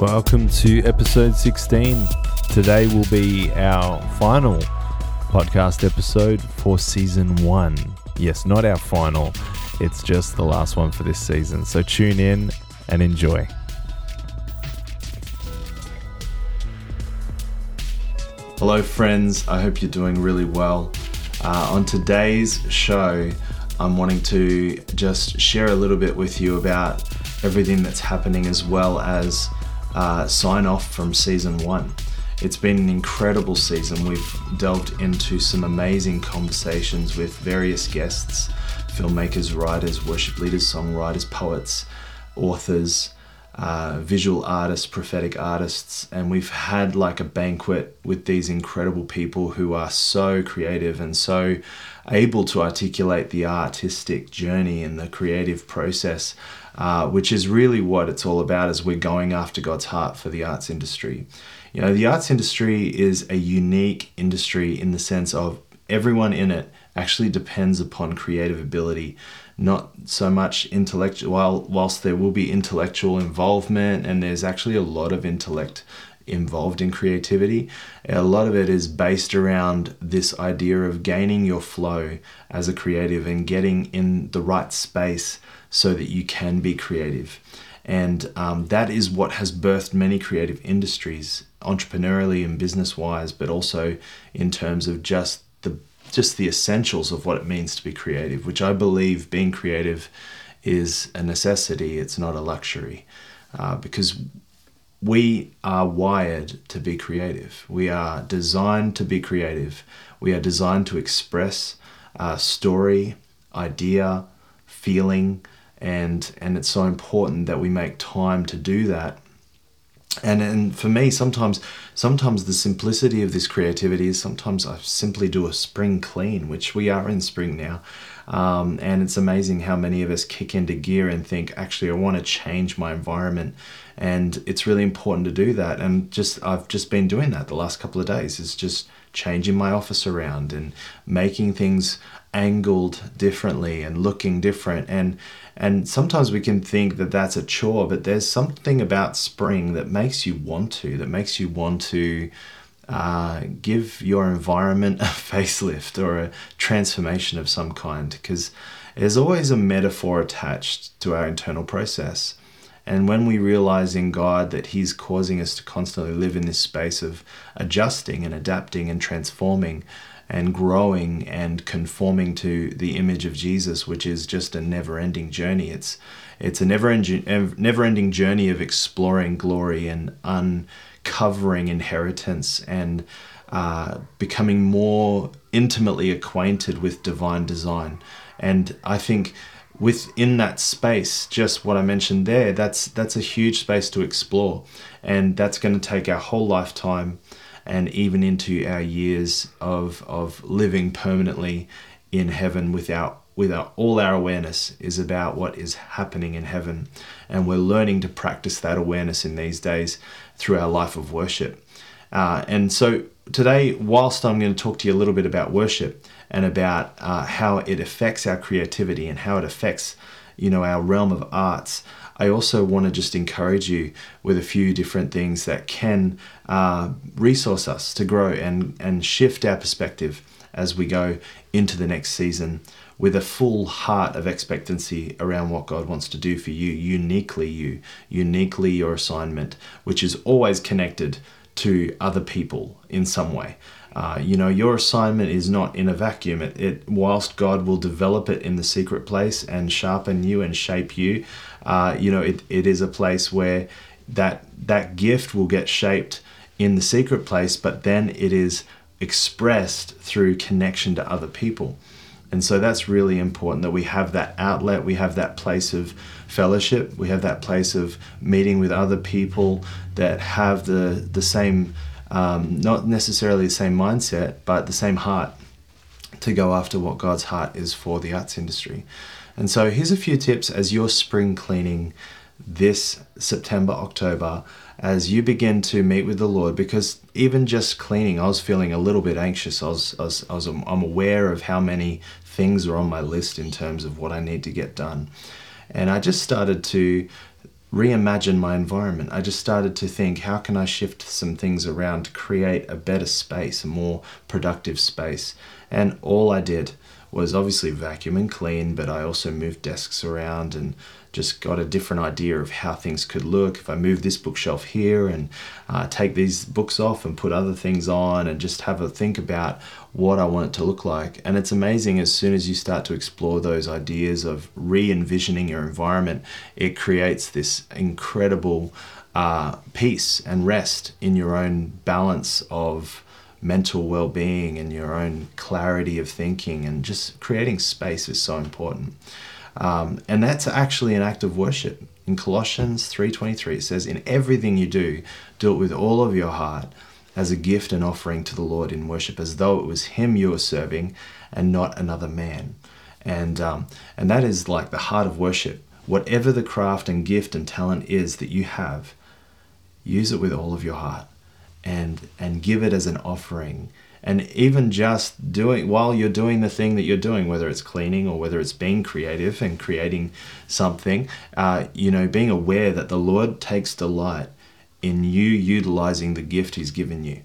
Welcome to episode 16. Today will be our final podcast episode for season one. Yes, not our final, it's just the last one for this season. So tune in and enjoy. Hello, friends. I hope you're doing really well. Uh, on today's show, I'm wanting to just share a little bit with you about everything that's happening as well as uh, sign off from season one. It's been an incredible season. We've delved into some amazing conversations with various guests filmmakers, writers, worship leaders, songwriters, poets, authors, uh, visual artists, prophetic artists, and we've had like a banquet with these incredible people who are so creative and so able to articulate the artistic journey and the creative process, uh, which is really what it's all about as we're going after God's heart for the arts industry. You know, the arts industry is a unique industry in the sense of everyone in it actually depends upon creative ability not so much intellectual while whilst there will be intellectual involvement and there's actually a lot of intellect involved in creativity a lot of it is based around this idea of gaining your flow as a creative and getting in the right space so that you can be creative and um, that is what has birthed many creative industries entrepreneurially and business wise but also in terms of just the just the essentials of what it means to be creative, which I believe being creative is a necessity, it's not a luxury. Uh, because we are wired to be creative. We are designed to be creative. We are designed to express a story, idea, feeling, and and it's so important that we make time to do that. And and for me sometimes sometimes the simplicity of this creativity is sometimes I simply do a spring clean which we are in spring now. Um, and it's amazing how many of us kick into gear and think actually I want to change my environment. And it's really important to do that. And just I've just been doing that the last couple of days is just changing my office around and making things angled differently and looking different. And and sometimes we can think that that's a chore but there's something about spring that makes you want to that makes you want to uh, give your environment a facelift or a transformation of some kind because there's always a metaphor attached to our internal process. And when we realize in God that He's causing us to constantly live in this space of adjusting and adapting and transforming, and growing and conforming to the image of Jesus, which is just a never-ending journey. It's it's a never-ending never-ending journey of exploring glory and uncovering inheritance and uh, becoming more intimately acquainted with divine design. And I think within that space, just what I mentioned there, that's that's a huge space to explore, and that's going to take our whole lifetime and even into our years of, of living permanently in heaven without without all our awareness is about what is happening in heaven. And we're learning to practice that awareness in these days through our life of worship. Uh, and so today whilst i'm going to talk to you a little bit about worship and about uh, how it affects our creativity and how it affects you know our realm of arts I also want to just encourage you with a few different things that can uh, resource us to grow and, and shift our perspective as we go into the next season with a full heart of expectancy around what God wants to do for you, uniquely you, uniquely your assignment, which is always connected to other people in some way. Uh, you know, your assignment is not in a vacuum. It, it, whilst God will develop it in the secret place and sharpen you and shape you, uh, you know, it, it is a place where that that gift will get shaped in the secret place, but then it is expressed through connection to other people. And so that's really important that we have that outlet, we have that place of fellowship, we have that place of meeting with other people that have the the same um, not necessarily the same mindset, but the same heart to go after what God's heart is for the arts industry. And so here's a few tips as you're spring cleaning this September, October, as you begin to meet with the Lord, because even just cleaning, I was feeling a little bit anxious. I was, I was, I was I'm aware of how many things are on my list in terms of what I need to get done. And I just started to reimagine my environment. I just started to think, how can I shift some things around to create a better space, a more productive space? And all I did was obviously vacuum and clean, but I also moved desks around and just got a different idea of how things could look. If I move this bookshelf here and uh, take these books off and put other things on and just have a think about what I want it to look like. And it's amazing as soon as you start to explore those ideas of re envisioning your environment, it creates this incredible uh, peace and rest in your own balance of mental well being and your own clarity of thinking, and just creating space is so important. Um, and that's actually an act of worship. In Colossians 3:23 it says in everything you do do it with all of your heart as a gift and offering to the Lord in worship as though it was him you were serving and not another man. And um, and that is like the heart of worship. Whatever the craft and gift and talent is that you have, use it with all of your heart and and give it as an offering. And even just doing while you're doing the thing that you're doing whether it's cleaning or whether it's being creative and creating something uh, you know being aware that the lord takes delight in you utilizing the gift he's given you.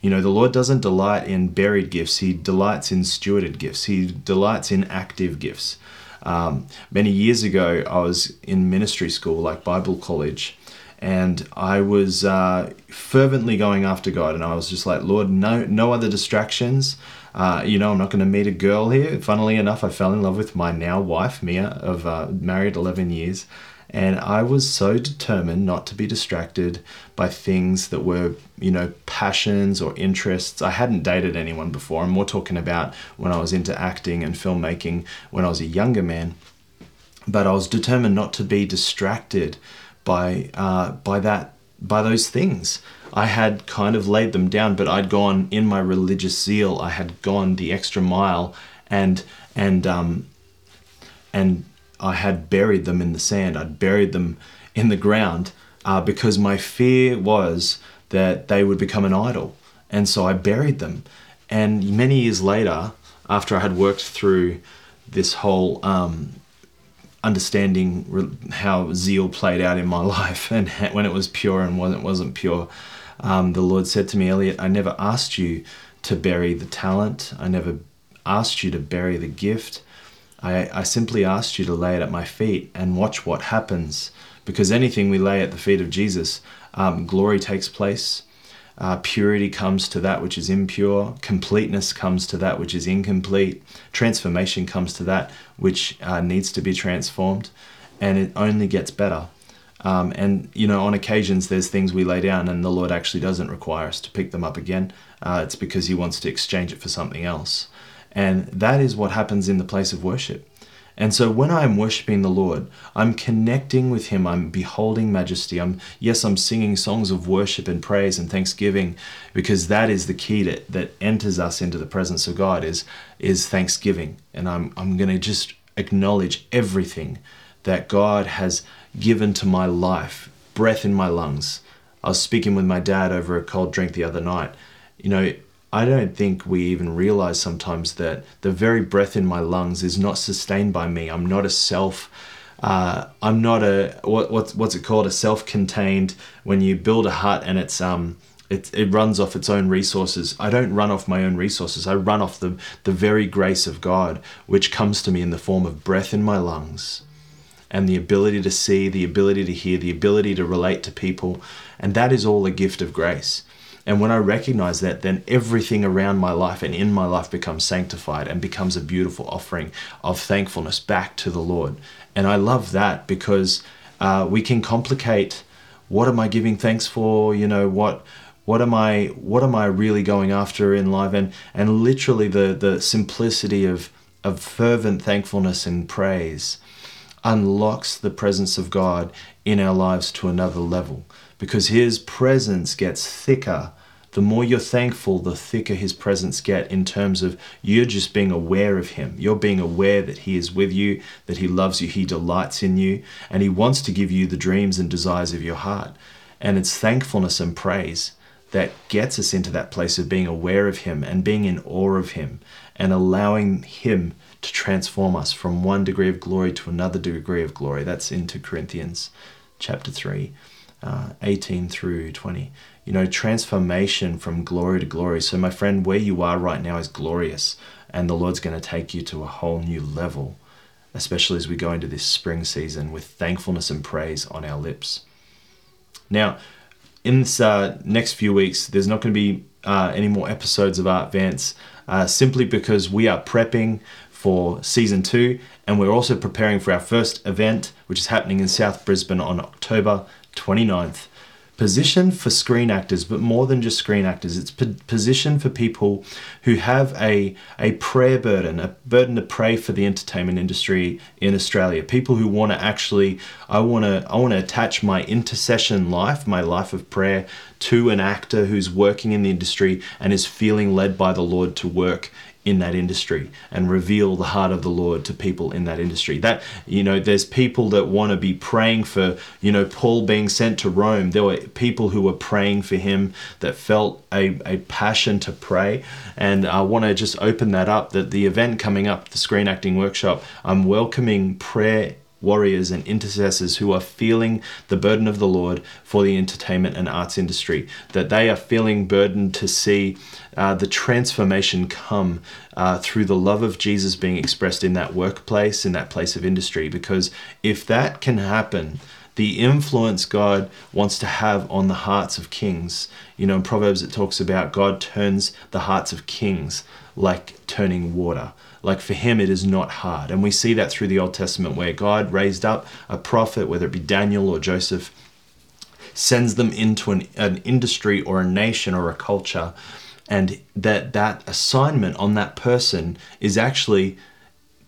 You know the lord doesn't delight in buried gifts. He delights in stewarded gifts. He delights in active gifts. Um, many years ago i was in ministry school like bible college and I was uh, fervently going after God, and I was just like, Lord, no, no other distractions. Uh, you know, I'm not going to meet a girl here. Funnily enough, I fell in love with my now wife, Mia, of uh, married 11 years, and I was so determined not to be distracted by things that were, you know, passions or interests. I hadn't dated anyone before. I'm more talking about when I was into acting and filmmaking when I was a younger man. But I was determined not to be distracted by uh, by that by those things. I had kind of laid them down, but I'd gone in my religious zeal. I had gone the extra mile, and and um, and I had buried them in the sand. I'd buried them in the ground uh, because my fear was that they would become an idol, and so I buried them. And many years later, after I had worked through this whole um, understanding how zeal played out in my life and when it was pure and when it wasn't pure. Um, the Lord said to me, Elliot, I never asked you to bury the talent. I never asked you to bury the gift. I, I simply asked you to lay it at my feet and watch what happens. Because anything we lay at the feet of Jesus, um, glory takes place. Uh, purity comes to that which is impure. Completeness comes to that which is incomplete. Transformation comes to that which uh, needs to be transformed. And it only gets better. Um, and, you know, on occasions there's things we lay down and the Lord actually doesn't require us to pick them up again. Uh, it's because He wants to exchange it for something else. And that is what happens in the place of worship. And so when I am worshiping the Lord, I'm connecting with Him. I'm beholding majesty. I'm yes, I'm singing songs of worship and praise and thanksgiving, because that is the key that, that enters us into the presence of God is is thanksgiving. And I'm I'm gonna just acknowledge everything that God has given to my life, breath in my lungs. I was speaking with my dad over a cold drink the other night. You know, I don't think we even realize sometimes that the very breath in my lungs is not sustained by me. I'm not a self. Uh, I'm not a what, what's what's it called a self-contained. When you build a hut and it's um it, it runs off its own resources. I don't run off my own resources. I run off the the very grace of God, which comes to me in the form of breath in my lungs, and the ability to see, the ability to hear, the ability to relate to people, and that is all a gift of grace. And when I recognize that, then everything around my life and in my life becomes sanctified and becomes a beautiful offering of thankfulness back to the Lord. And I love that because uh, we can complicate what am I giving thanks for? You know, what what am I what am I really going after in life? And and literally the the simplicity of of fervent thankfulness and praise unlocks the presence of God in our lives to another level because his presence gets thicker. The more you're thankful the thicker his presence get in terms of you're just being aware of him. You're being aware that he is with you that he loves you he delights in you and he wants to give you the dreams and desires of your heart. And it's thankfulness and praise that gets us into that place of being aware of him and being in awe of him and allowing him to transform us from one degree of glory to another degree of glory. That's 2 Corinthians chapter 3, uh, 18 through 20. You know, transformation from glory to glory. So, my friend, where you are right now is glorious, and the Lord's going to take you to a whole new level, especially as we go into this spring season with thankfulness and praise on our lips. Now, in this uh, next few weeks, there's not going to be uh, any more episodes of Artvance uh, simply because we are prepping for season two and we're also preparing for our first event, which is happening in South Brisbane on October 29th Position for screen actors, but more than just screen actors. It's position for people who have a, a prayer burden, a burden to pray for the entertainment industry in Australia. People who want to actually, I want to, I want to attach my intercession life, my life of prayer, to an actor who's working in the industry and is feeling led by the Lord to work in that industry and reveal the heart of the Lord to people in that industry. That, you know, there's people that want to be praying for, you know, Paul being sent to Rome. There were people who were praying for him that felt a, a passion to pray. And I want to just open that up that the event coming up, the screen acting workshop, I'm welcoming prayer warriors and intercessors who are feeling the burden of the Lord for the entertainment and arts industry, that they are feeling burdened to see uh, the transformation come uh, through the love of Jesus being expressed in that workplace, in that place of industry. Because if that can happen, the influence God wants to have on the hearts of kings. You know, in Proverbs it talks about God turns the hearts of kings like turning water. Like for him, it is not hard. And we see that through the Old Testament where God raised up a prophet, whether it be Daniel or Joseph, sends them into an, an industry or a nation or a culture. And that, that assignment on that person is actually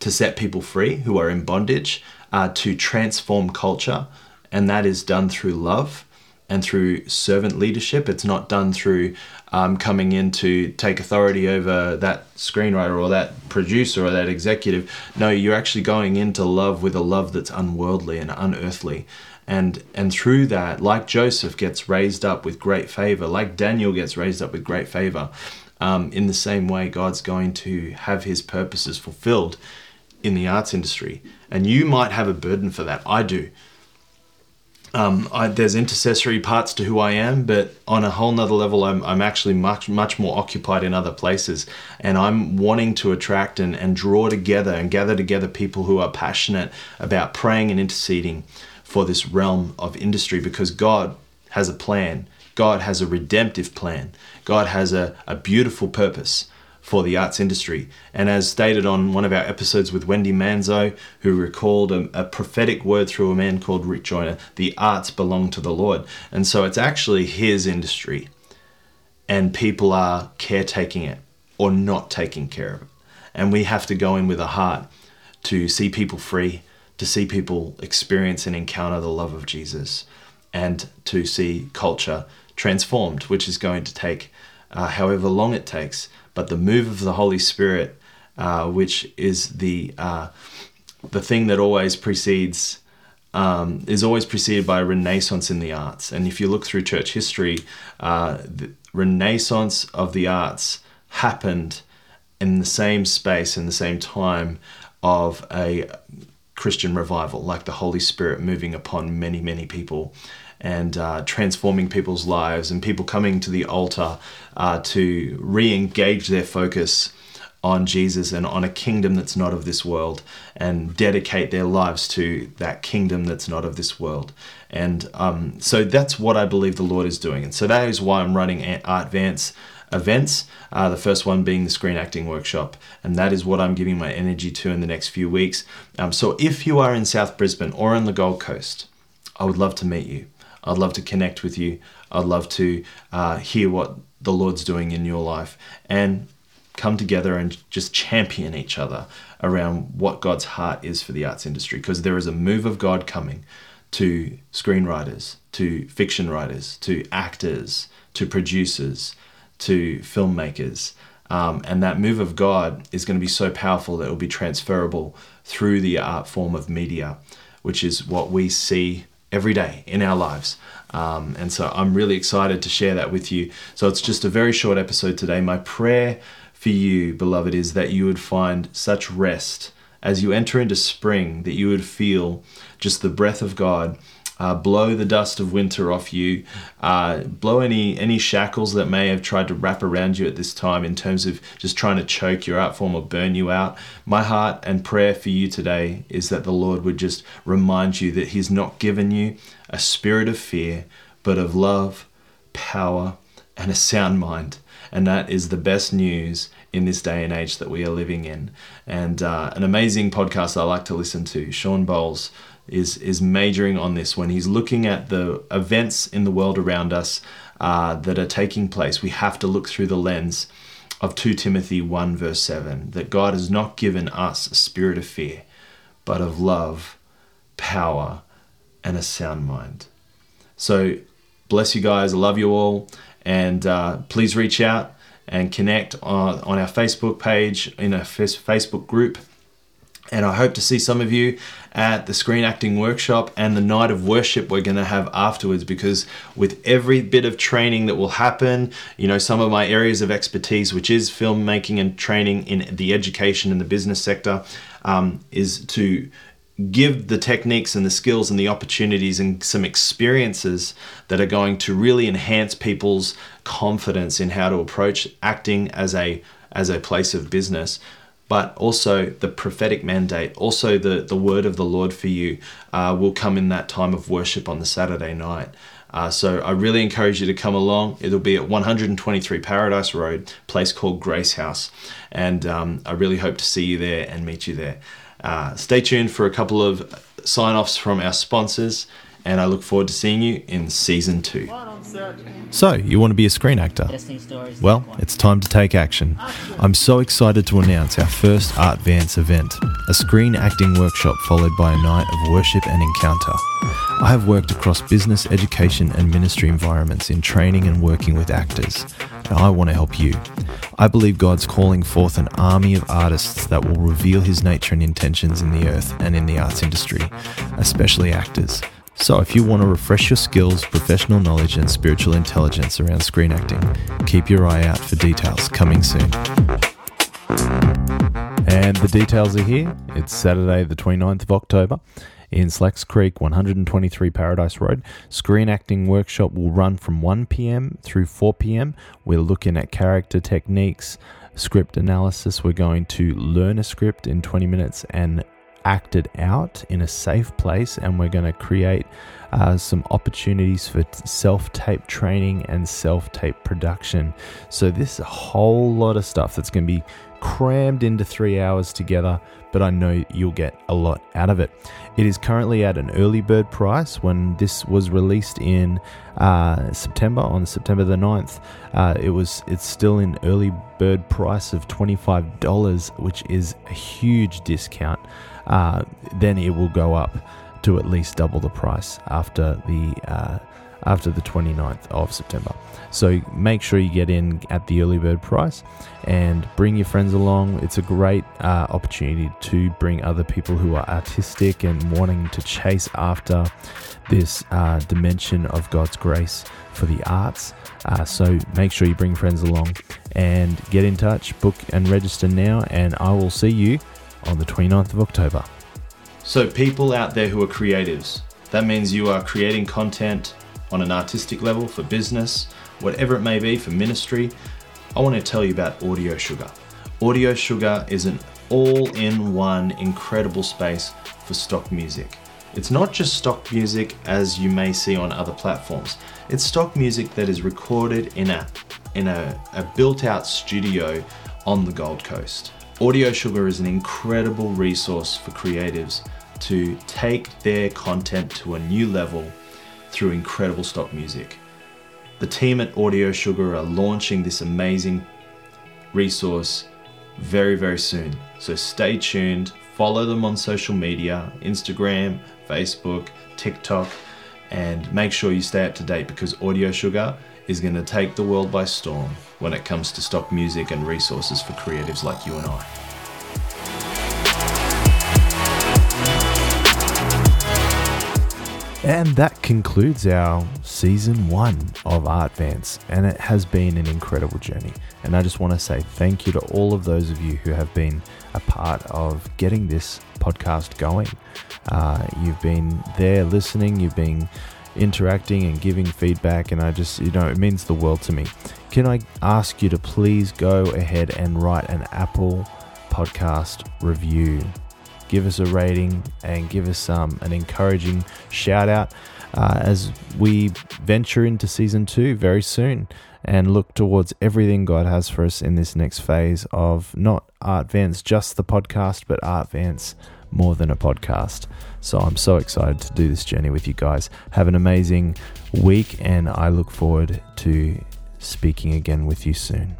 to set people free who are in bondage, uh, to transform culture. And that is done through love and through servant leadership. It's not done through um, coming in to take authority over that screenwriter or that producer or that executive. No, you're actually going into love with a love that's unworldly and unearthly. And, and through that, like Joseph gets raised up with great favor, like Daniel gets raised up with great favor, um, in the same way, God's going to have his purposes fulfilled in the arts industry. And you might have a burden for that. I do. Um, I, there's intercessory parts to who I am, but on a whole nother level, I'm, I'm actually much, much more occupied in other places. And I'm wanting to attract and, and draw together and gather together people who are passionate about praying and interceding for this realm of industry because God has a plan. God has a redemptive plan. God has a, a beautiful purpose for the arts industry. And as stated on one of our episodes with Wendy Manzo, who recalled a, a, prophetic word through a man called Rick Joyner, the arts belong to the Lord. And so it's actually his industry. And people are caretaking it or not taking care of it. And we have to go in with a heart to see people free, to see people experience and encounter the love of Jesus, and to see culture transformed, which is going to take uh, however long it takes but the move of the Holy Spirit, uh, which is the uh, the thing that always precedes. Um, is always preceded by a renaissance in the arts. And if you look through church history, uh, the renaissance of the arts happened in the same space, in the same time of a Christian revival, like the Holy Spirit moving upon many, many people and uh, transforming people's lives and people coming to the altar uh, to re engage their focus on Jesus and on a kingdom that's not of this world and dedicate their lives to that kingdom that's not of this world. And um, so that's what I believe the Lord is doing. And so that is why I'm running Artvance events. Uh, the first one being the screen acting workshop, and that is what I'm giving my energy to in the next few weeks. Um, so if you are in South Brisbane or on the Gold Coast, I would love to meet you. I'd love to connect with you. I'd love to uh, hear what the Lord's doing in your life and come together and just champion each other around what God's heart is for the arts industry because there is a move of God coming to screenwriters, to fiction writers, to actors, to producers, to filmmakers. Um, and that move of God is going to be so powerful that it will be transferable through the art form of media, which is what we see every day in our lives. Um, and so I'm really excited to share that with you. So it's just a very short episode today. My prayer for you, beloved, is that you would find such rest as you enter into spring, that you would feel just the breath of God uh, blow the dust of winter off you, uh, blow any any shackles that may have tried to wrap around you at this time in terms of just trying to choke your art form or burn you out. My heart and prayer for you today is that the Lord would just remind you that He's not given you a spirit of fear, but of love, power, and a sound mind. And that is the best news in this day and age that we are living in. And uh, an amazing podcast I like to listen to, Shawn Bolz is is majoring on this when he's looking at the events in the world around us uh, that are taking place. We have to look through the lens of 2 Timothy 1 verse 7 that God has not given us a spirit of fear, but of love, power, and a sound mind. So bless you guys. I love you all, and uh, please reach out and connect on, on our Facebook page in a Facebook group. And I hope to see some of you at the screen acting workshop and the night of worship we're going to have afterwards because with every bit of training that will happen, you know, some of my areas of expertise, which is filmmaking and training in the education and the business sector, um, is to give the techniques and the skills and the opportunities and some experiences that are going to really enhance people's confidence in how to approach acting as a as a place of business but also the prophetic mandate also the the word of the lord for you uh, will come in that time of worship on the saturday night uh, so I really encourage you to come along. It'll be at 123 Paradise Road, place called Grace House, and um, I really hope to see you there and meet you there. Uh, stay tuned for a couple of sign offs from our sponsors, and I look forward to seeing you in season two. So, you want to be a screen actor? Well, it's time to take action. I'm so excited to announce our first Artvance event, a screen acting workshop followed by a night of worship and encounter. I have worked across business, education, and ministry environments in training and working with actors. And I want to help you. I believe God's calling forth an army of artists that will reveal his nature and intentions in the earth and in the arts industry, especially actors. So, if you want to refresh your skills, professional knowledge, and spiritual intelligence around screen acting, keep your eye out for details coming soon. And the details are here. It's Saturday, the 29th of October in Slacks Creek, 123 Paradise Road. Screen acting workshop will run from 1 p.m. through 4 p.m. We're looking at character techniques, script analysis. We're going to learn a script in 20 minutes and act it out in a safe place, and we're going to create uh, some opportunities for self tape training and self tape production. So, this whole lot of stuff that's going to be crammed into three hours together, but I know you'll get a lot out of it. It is currently at an early bird price. When this was released in uh, September, on September the 9th, uh, it was it's still in early bird price of $25, which is a huge discount. Uh, then it will go up to at least double the price after the uh, after the 29th of September. So make sure you get in at the early bird price and bring your friends along. It's a great uh, opportunity to bring other people who are artistic and wanting to chase after this uh, dimension of God's grace for the arts. Uh, so make sure you bring friends along and get in touch, book and register now, and I will see you on the 29th of October. So, people out there who are creatives, that means you are creating content on an artistic level for business, whatever it may be for ministry, I want to tell you about Audio Sugar. Audio Sugar is an all in one incredible space for stock music. It's not just stock music as you may see on other platforms. It's stock music that is recorded in a in a, a built-out studio on the Gold Coast. Audio Sugar is an incredible resource for creatives to take their content to a new level through incredible stock music. The team at Audio Sugar are launching this amazing resource very, very soon. So stay tuned, follow them on social media Instagram, Facebook, TikTok, and make sure you stay up to date because Audio Sugar is going to take the world by storm when it comes to stock music and resources for creatives like you and I. And that concludes our season one of Artvance, and it has been an incredible journey. And I just want to say thank you to all of those of you who have been a part of getting this podcast going. Uh, you've been there listening, you've been interacting and giving feedback, and I just, you know, it means the world to me. Can I ask you to please go ahead and write an Apple podcast review? Give us a rating and give us um, an encouraging shout out uh, as we venture into season two very soon and look towards everything God has for us in this next phase of not Artvance, just the podcast, but Artvance more than a podcast. So I'm so excited to do this journey with you guys. Have an amazing week, and I look forward to speaking again with you soon.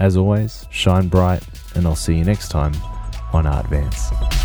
As always, shine bright, and I'll see you next time on Artvance.